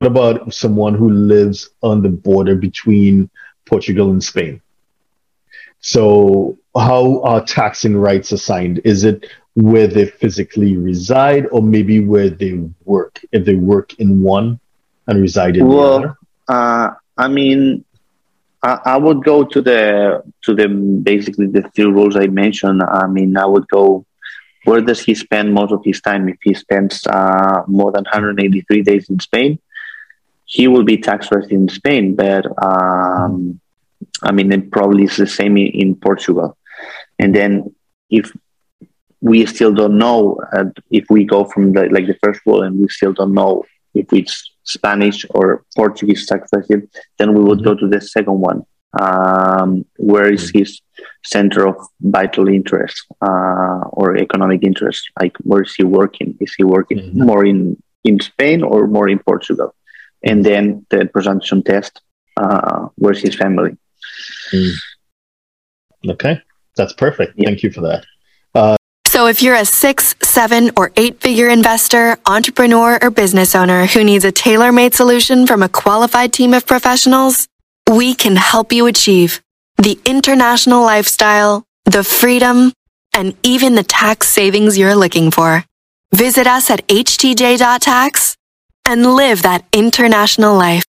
about someone who lives on the border between Portugal and Spain? So, how are taxing rights assigned? Is it where they physically reside, or maybe where they work? If they work in one and reside in well, the other. Uh, I mean, I, I, would go to the to the basically the three rules I mentioned. I mean, I would go. Where does he spend most of his time? If he spends uh, more than 183 days in Spain, he will be tax resident in Spain. But um, I mean, it probably is the same in Portugal. And then if we still don't know uh, if we go from the, like the first rule and we still don't know if it's Spanish or Portuguese tax resident, then we would mm-hmm. go to the second one. Um, where is mm-hmm. his center of vital interest uh, or economic interest? Like, where is he working? Is he working mm-hmm. more in, in Spain or more in Portugal? And then the presumption test, uh, where's his family? Mm. Okay, that's perfect. Yeah. Thank you for that. Uh, so, if you're a six, seven, or eight figure investor, entrepreneur, or business owner who needs a tailor made solution from a qualified team of professionals, we can help you achieve the international lifestyle, the freedom, and even the tax savings you're looking for. Visit us at htj.tax and live that international life.